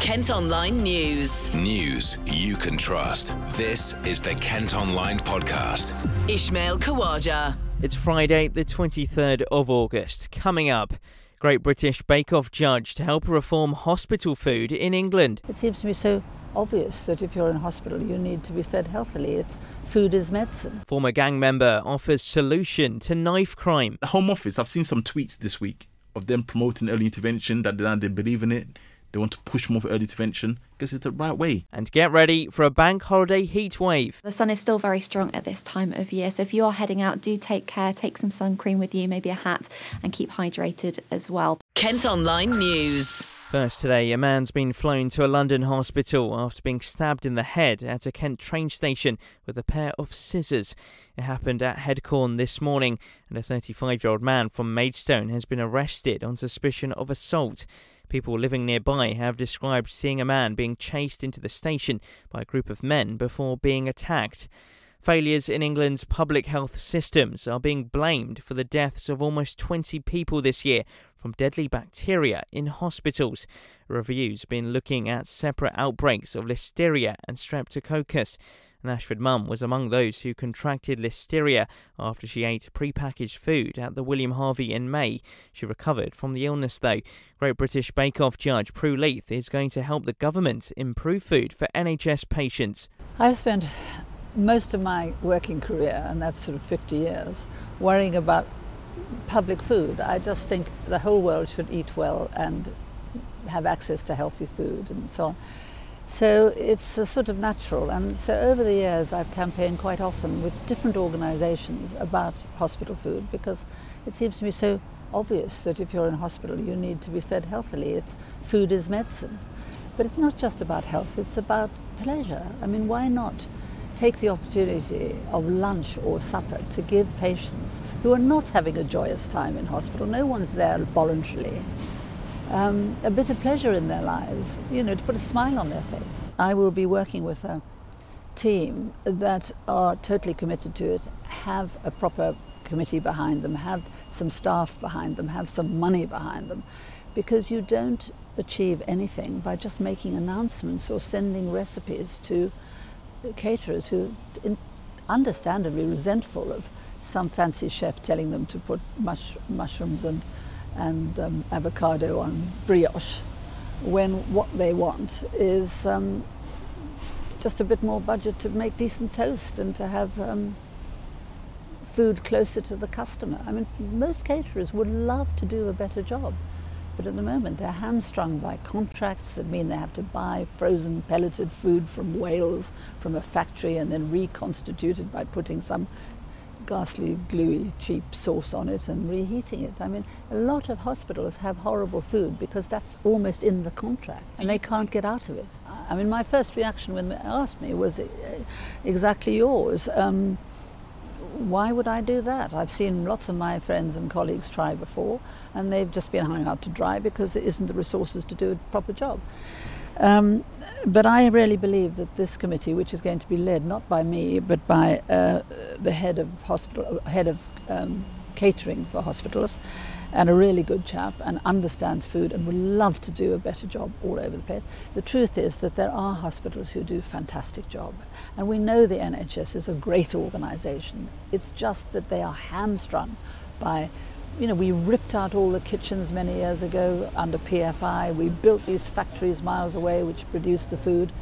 Kent Online News. News you can trust. This is the Kent Online Podcast. Ishmael Kawaja. It's Friday, the 23rd of August. Coming up, Great British Bake Off judge to help reform hospital food in England. It seems to me so obvious that if you're in hospital, you need to be fed healthily. It's food is medicine. Former gang member offers solution to knife crime. The Home Office, I've seen some tweets this week of them promoting early intervention, that they believe in it. They want to push more for early intervention because it's the right way. And get ready for a bank holiday heat wave. The sun is still very strong at this time of year, so if you are heading out, do take care. Take some sun cream with you, maybe a hat, and keep hydrated as well. Kent Online News. First today, a man's been flown to a London hospital after being stabbed in the head at a Kent train station with a pair of scissors. It happened at Headcorn this morning, and a 35 year old man from Maidstone has been arrested on suspicion of assault. People living nearby have described seeing a man being chased into the station by a group of men before being attacked. Failures in England's public health systems are being blamed for the deaths of almost 20 people this year from deadly bacteria in hospitals. Reviews been looking at separate outbreaks of listeria and streptococcus. An Ashford mum was among those who contracted listeria after she ate prepackaged food at the William Harvey in May. She recovered from the illness though. Great British Bake Off judge Prue Leith is going to help the government improve food for NHS patients. I've spent most of my working career, and that's sort of 50 years, worrying about public food. I just think the whole world should eat well and have access to healthy food and so on. So it's a sort of natural. And so over the years, I've campaigned quite often with different organizations about hospital food because it seems to me so obvious that if you're in hospital, you need to be fed healthily. It's food is medicine. But it's not just about health, it's about pleasure. I mean, why not take the opportunity of lunch or supper to give patients who are not having a joyous time in hospital, no one's there voluntarily, um, a bit of pleasure in their lives, you know, to put a smile on their face. I will be working with a team that are totally committed to it, have a proper committee behind them, have some staff behind them, have some money behind them, because you don't achieve anything by just making announcements or sending recipes to caterers who understandably resentful of some fancy chef telling them to put mush, mushrooms and and um, avocado on brioche when what they want is um, just a bit more budget to make decent toast and to have um, food closer to the customer. I mean, most caterers would love to do a better job, but at the moment they're hamstrung by contracts that mean they have to buy frozen pelleted food from Wales from a factory and then reconstitute it by putting some ghastly, gluey, cheap sauce on it and reheating it. I mean, a lot of hospitals have horrible food because that's almost in the contract and they can't get out of it. I mean, my first reaction when they asked me was uh, exactly yours. Um, why would I do that? I've seen lots of my friends and colleagues try before, and they've just been hung out to dry because there isn't the resources to do a proper job. Um, but I really believe that this committee, which is going to be led not by me but by uh, the head of hospital, head of um, catering for hospitals, and a really good chap and understands food and would love to do a better job all over the place. The truth is that there are hospitals who do a fantastic job, and we know the NHS is a great organisation. It's just that they are hamstrung by you know, we ripped out all the kitchens many years ago under PFI. We built these factories miles away which produce the food.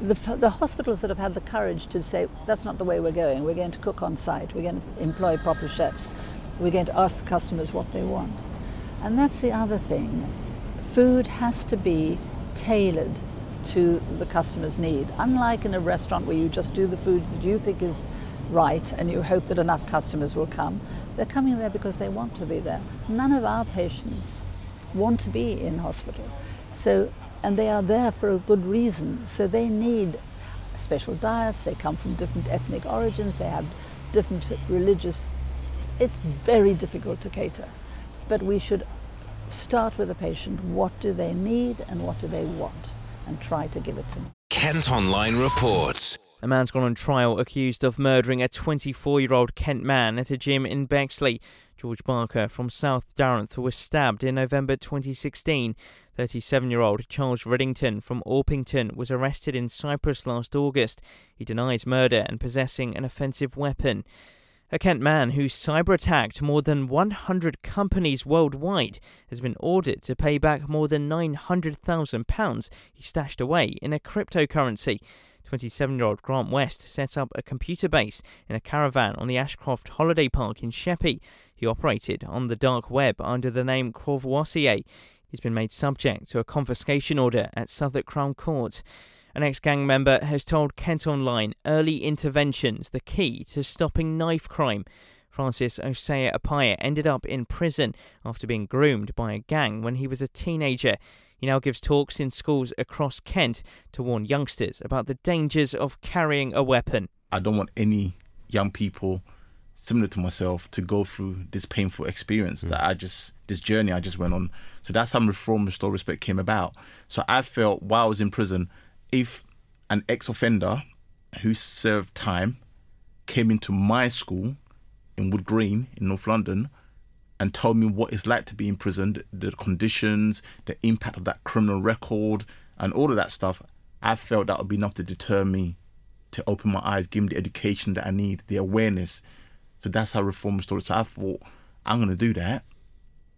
The, the, hospitals that have had the courage to say, that's not the way we're going, we're going to cook on site, we're going to employ proper chefs, we're going to ask the customers what they want. And that's the other thing. Food has to be tailored to the customer's need. Unlike in a restaurant where you just do the food that you think is right and you hope that enough customers will come. They're coming there because they want to be there. None of our patients want to be in hospital. So, and they are there for a good reason. So they need special diets, they come from different ethnic origins, they have different religious. It's very difficult to cater. But we should start with the patient. What do they need and what do they want? And try to give it to them. Kent Online reports. A man's gone on trial accused of murdering a 24 year old Kent man at a gym in Bexley. George Barker from South Darenth was stabbed in November 2016. 37 year old Charles Riddington from Orpington was arrested in Cyprus last August. He denies murder and possessing an offensive weapon. A Kent man who cyber attacked more than 100 companies worldwide has been ordered to pay back more than £900,000 he stashed away in a cryptocurrency. 27 year old Grant West set up a computer base in a caravan on the Ashcroft Holiday Park in Sheppey. He operated on the dark web under the name Courvoisier. He's been made subject to a confiscation order at Southwark Crown Court. An ex gang member has told Kent Online early interventions the key to stopping knife crime. Francis Osea Apaya ended up in prison after being groomed by a gang when he was a teenager. He now gives talks in schools across Kent to warn youngsters about the dangers of carrying a weapon. I don't want any young people similar to myself to go through this painful experience mm. that I just this journey I just went on. So that's how Reform Restore Respect came about. So I felt while I was in prison, if an ex-offender who served time came into my school in Wood Green in North London and told me what it's like to be imprisoned, the conditions, the impact of that criminal record, and all of that stuff, I felt that would be enough to deter me to open my eyes, give me the education that I need, the awareness. So that's how reform story. So I thought, I'm gonna do that.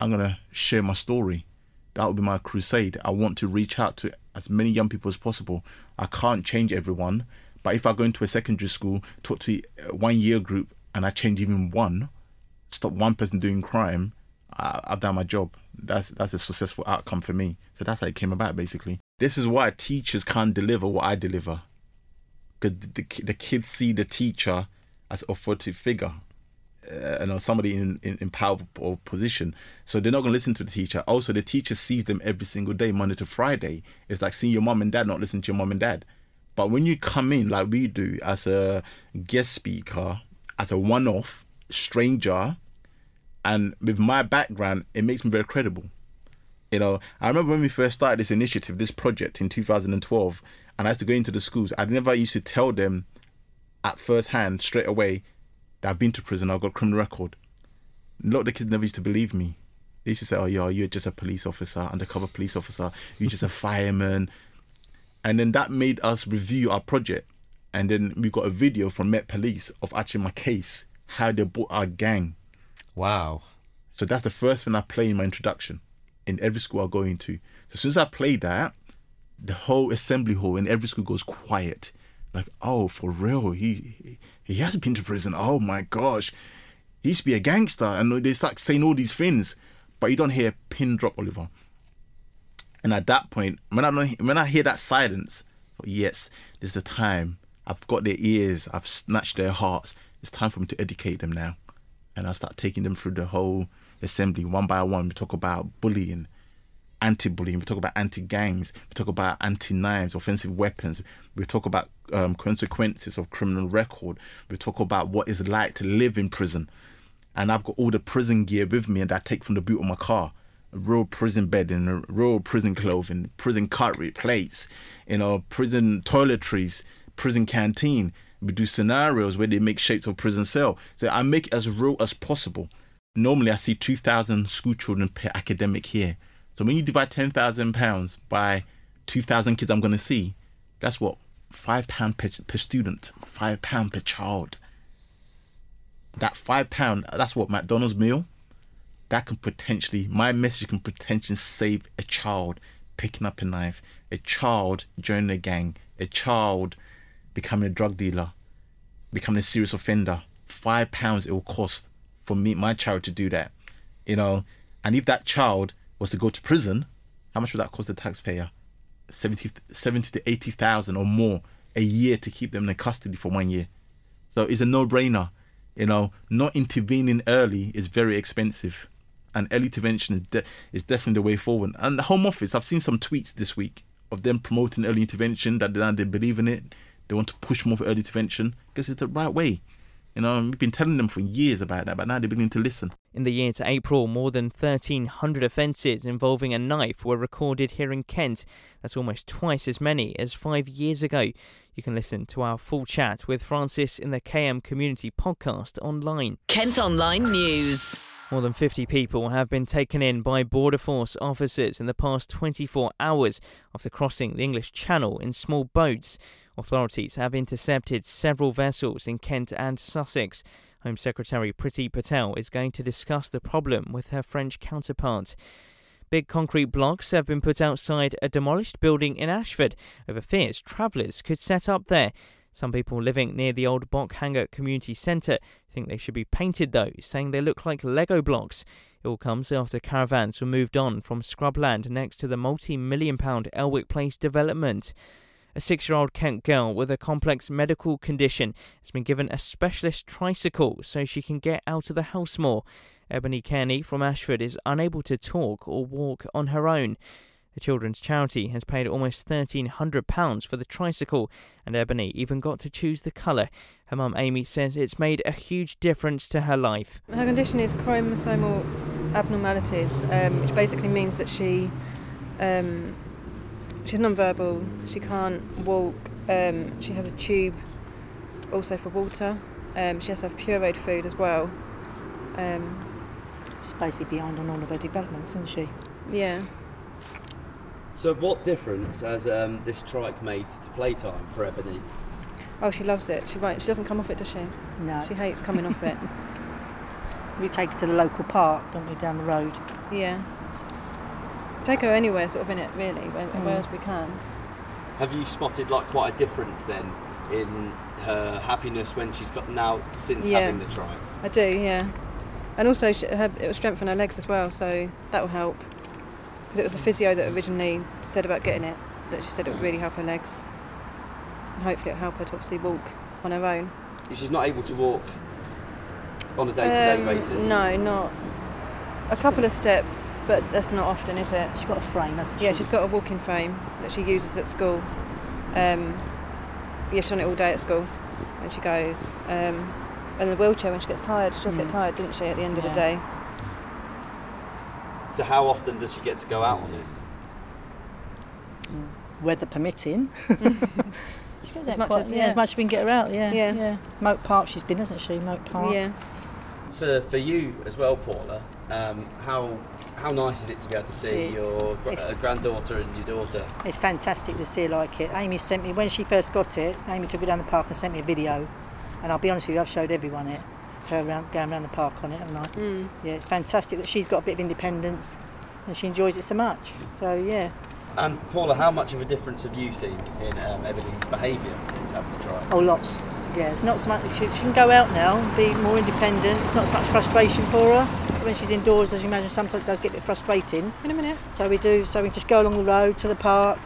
I'm gonna share my story. That would be my crusade. I want to reach out to as many young people as possible. I can't change everyone, but if I go into a secondary school, talk to uh, one year group, and I change even one, stop one person doing crime, I, have done my job. That's that's a successful outcome for me. So that's how it came about, basically. This is why teachers can't deliver what I deliver, because the, the, the kids see the teacher as authoritative figure. Uh, you know somebody in, in, in powerful position so they're not going to listen to the teacher. Also the teacher sees them every single day monday to friday. It's like seeing your mom and dad not listen to your mom and dad. But when you come in like we do as a guest speaker as a one-off stranger and with my background it makes me very credible. You know i remember when we first started this initiative this project in 2012 and i used to go into the schools. I never used to tell them at first hand straight away that i've been to prison i've got a criminal record a lot of the kids never used to believe me they used to say oh yeah you're just a police officer undercover police officer you're just a fireman and then that made us review our project and then we got a video from Met Police of actually my case how they bought our gang. Wow. So that's the first thing I play in my introduction in every school I go into. So as soon as I play that, the whole assembly hall in every school goes quiet. Like, oh, for real, he he has been to prison. Oh my gosh, he used to be a gangster, and they start saying all these things, but you don't hear pin drop, Oliver. And at that point, when I when I hear that silence, oh, yes, this is the time. I've got their ears. I've snatched their hearts it's time for me to educate them now. And I start taking them through the whole assembly one by one. We talk about bullying, anti bullying, we talk about anti gangs, we talk about anti knives, offensive weapons, we talk about um, consequences of criminal record, we talk about what it's like to live in prison. And I've got all the prison gear with me and I take from the boot of my car a real prison bed and a real prison clothing, prison cutlery, plates, you know, prison toiletries, prison canteen we do scenarios where they make shapes of prison cell. So I make it as real as possible. Normally, I see 2,000 school children per academic year. So when you divide 10,000 pounds by 2,000 kids I'm going to see, that's what? Five pound per, per student, five pound per child. That five pound, that's what McDonald's meal. That can potentially, my message can potentially save a child picking up a knife, a child joining a gang, a child becoming a drug dealer, becoming a serious offender. Five pounds it will cost for me, my child, to do that. You know, and if that child was to go to prison, how much would that cost the taxpayer? 70, 70 to 80,000 or more a year to keep them in custody for one year. So it's a no brainer. You know, not intervening early is very expensive. And early intervention is, de- is definitely the way forward. And the Home Office, I've seen some tweets this week of them promoting early intervention, that they, they believe in it. They want to push more for early intervention because it's the right way. You know, we've been telling them for years about that, but now they're beginning to listen. In the year to April, more than 1,300 offences involving a knife were recorded here in Kent. That's almost twice as many as five years ago. You can listen to our full chat with Francis in the KM Community podcast online. Kent Online News. More than 50 people have been taken in by Border Force officers in the past 24 hours after crossing the English Channel in small boats. Authorities have intercepted several vessels in Kent and Sussex. Home Secretary Priti Patel is going to discuss the problem with her French counterpart. Big concrete blocks have been put outside a demolished building in Ashford over fears travellers could set up there. Some people living near the old Bockhanger Community Centre think they should be painted though, saying they look like Lego blocks. It all comes after caravans were moved on from scrubland next to the multi million pound Elwick Place development. A six year old Kent girl with a complex medical condition has been given a specialist tricycle so she can get out of the house more. Ebony Kearney from Ashford is unable to talk or walk on her own. The children's charity has paid almost £1,300 for the tricycle, and Ebony even got to choose the colour. Her mum Amy says it's made a huge difference to her life. Her condition is chromosomal abnormalities, um, which basically means that she um, she's non-verbal, she can't walk, um, she has a tube also for water, um, she has to have pureed food as well. Um, She's basically behind on all of her developments, isn't she? yeah. So, what difference has um, this trike made to playtime for Ebony? Oh, she loves it. She won't. She doesn't come off it, does she? No. She hates coming off it. We take her to the local park, don't we, down the road? Yeah. Take her anywhere, sort of in it, really, where, Mm. whereas we can. Have you spotted like quite a difference then in her happiness when she's got now since Yeah. having the trike? I do, yeah. And also, she, her, it will strengthen her legs as well, so that will help. Because it was the physio that originally said about getting it, that she said it would really help her legs. And hopefully, it'll help her to obviously walk on her own. She's not able to walk on a day-to-day Um, basis. No, not. A couple of steps, but that's not often, is it? She's got a frame, hasn't she? Yeah, she's got a walking frame that she uses at school. Um, yeah, she's on it all day at school when she goes. Um, and the wheelchair when she gets tired. She does get Mm. tired, doesn't she, at the end of the day? So how often does she get to go out on it? Weather permitting. she goes As out much quite, as- yeah. yeah. as much as we can get her out, yeah. Yeah. yeah. Moat Park she's been, hasn't she? Moat Park. Yeah. So for you as well, Paula, um, how how nice is it to be able to see It's- your gra- it's- uh, granddaughter and your daughter? It's fantastic to see her like it. Amy sent me, when she first got it, Amy took her down the park and sent me a video. And I'll be honest with you, I've showed everyone it. Her around, going around the park on it, haven't I? Mm. Yeah, it's fantastic that she's got a bit of independence and she enjoys it so much. So, yeah. And Paula, how much of a difference have you seen in um, Ebony's behaviour since having the trike? Oh, lots. Yeah, it's not so much. She, she can go out now be more independent. It's not so much frustration for her. So when she's indoors, as you imagine, sometimes it does get a bit frustrating. In a minute. So we do. So we just go along the road to the park,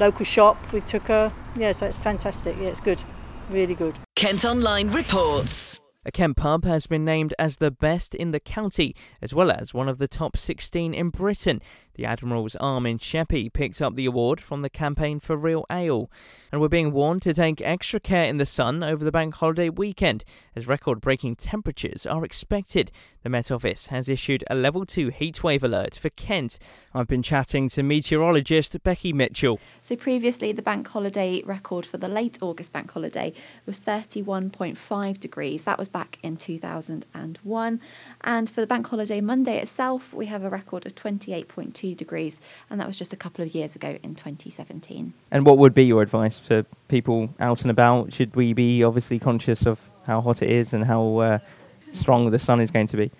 local shop. We took her. Yeah, so it's fantastic. Yeah, it's good, really good. Kent Online reports. A Kent pub has been named as the best in the county, as well as one of the top 16 in Britain. The Admiral's Arm in Sheppey picked up the award from the campaign for Real Ale. And we're being warned to take extra care in the sun over the bank holiday weekend, as record breaking temperatures are expected. The Met Office has issued a level 2 heatwave alert for Kent. I've been chatting to meteorologist Becky Mitchell. So previously, the bank holiday record for the late August bank holiday was 31.5 degrees. That was back in 2001. And for the bank holiday Monday itself, we have a record of 28.2 degrees, and that was just a couple of years ago in 2017. And what would be your advice for people out and about? Should we be obviously conscious of how hot it is and how uh, strong the sun is going to be?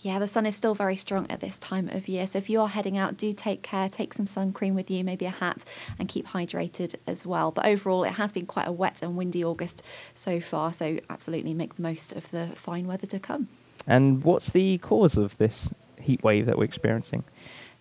Yeah, the sun is still very strong at this time of year. So if you are heading out, do take care, take some sun cream with you, maybe a hat, and keep hydrated as well. But overall, it has been quite a wet and windy August so far. So absolutely make the most of the fine weather to come. And what's the cause of this heat wave that we're experiencing?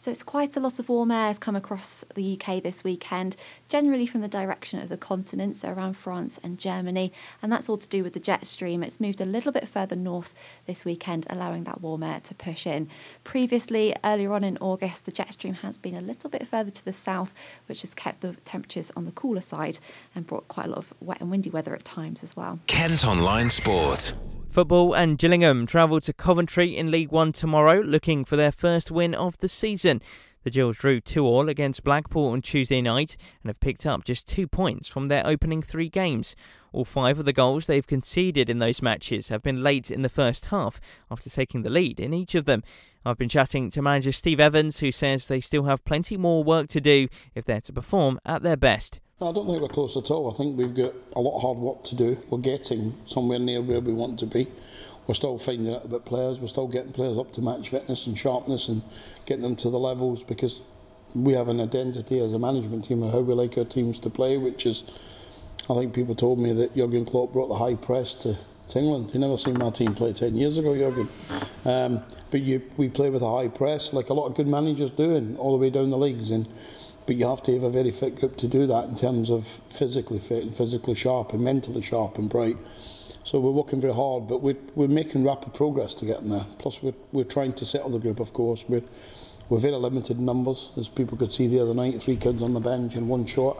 So it's quite a lot of warm air has come across the UK this weekend, generally from the direction of the continent, so around France and Germany, and that's all to do with the jet stream. It's moved a little bit further north this weekend, allowing that warm air to push in. Previously, earlier on in August, the jet stream has been a little bit further to the south, which has kept the temperatures on the cooler side and brought quite a lot of wet and windy weather at times as well. Kent Online Sport. Football and Gillingham travel to Coventry in League One tomorrow, looking for their first win of the season. The Gills drew 2 all against Blackpool on Tuesday night and have picked up just two points from their opening three games. All five of the goals they've conceded in those matches have been late in the first half after taking the lead in each of them. I've been chatting to manager Steve Evans, who says they still have plenty more work to do if they're to perform at their best. I don't think we're close at all. I think we've got a lot of hard work to do. We're getting somewhere near where we want to be. We're still finding out about players. We're still getting players up to match fitness and sharpness and getting them to the levels because we have an identity as a management team of how we like our teams to play, which is, I think people told me that Jurgen Klopp brought the high press to, to England. You never seen my team play 10 years ago, Jurgen. Um, but you, we play with a high press, like a lot of good managers do, and all the way down the leagues. And but you have to have a very fit group to do that in terms of physically fit and physically sharp and mentally sharp and bright. So we're working very hard, but we're, we're making rapid progress to get there. Plus, we're, we're trying to settle the group, of course. We're, we're very limited in numbers, as people could see the other night, three kids on the bench and one short.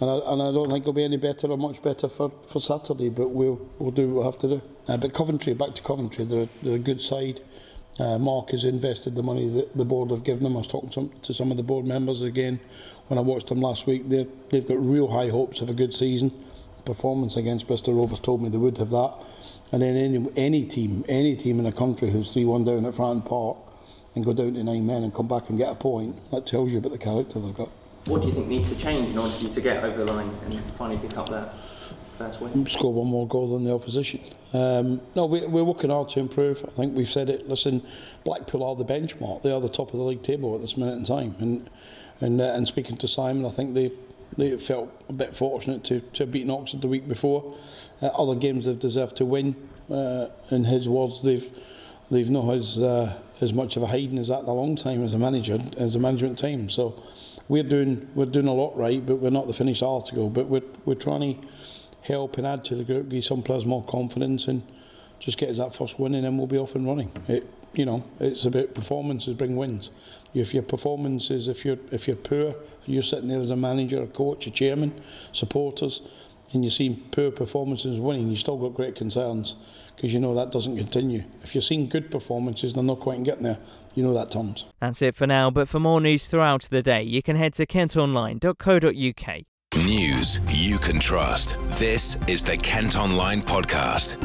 And I, and I don't think it'll be any better or much better for, for Saturday, but we'll, we'll do what we have to do. Uh, but Coventry, back to Coventry, they're, they're a good side. Uh, Mark has invested the money that the board have given them. I was talking some, to some of the board members again when I watched them last week. They're, they've got real high hopes of a good season. Performance against Bristol Rovers told me they would have that. And then any, any team, any team in the country who's 3 1 down at Fratton Park and go down to nine men and come back and get a point, that tells you about the character they've got. What do you think needs to change in order for you to get over the line and finally pick up that first win? Score one more goal than the opposition. Um, no, we, we're working hard to improve. I think we've said it. Listen, Blackpool are the benchmark. They are the top of the league table at this minute in time. And and uh, and speaking to Simon, I think they they felt a bit fortunate to to have beaten Oxford the week before. Uh, other games they've deserved to win. Uh, in his words, they've they've not as uh, as much of a hiding as that in a long time as a manager as a management team. So we're doing we're doing a lot right, but we're not the finished article. But we're we're trying to help and add to the group, give some players more confidence, and just get us that first win, and then we'll be off and running. It, you know, it's about performances bring wins. If your performance is if you're if you're poor, you're sitting there as a manager, a coach, a chairman, supporters, and you're seeing poor performances winning, you still got great concerns because you know that doesn't continue. If you're seeing good performances, they're not quite getting there. You know that turns. That's it for now. But for more news throughout the day, you can head to kentonline.co.uk. News you can trust. This is the Kent Online Podcast.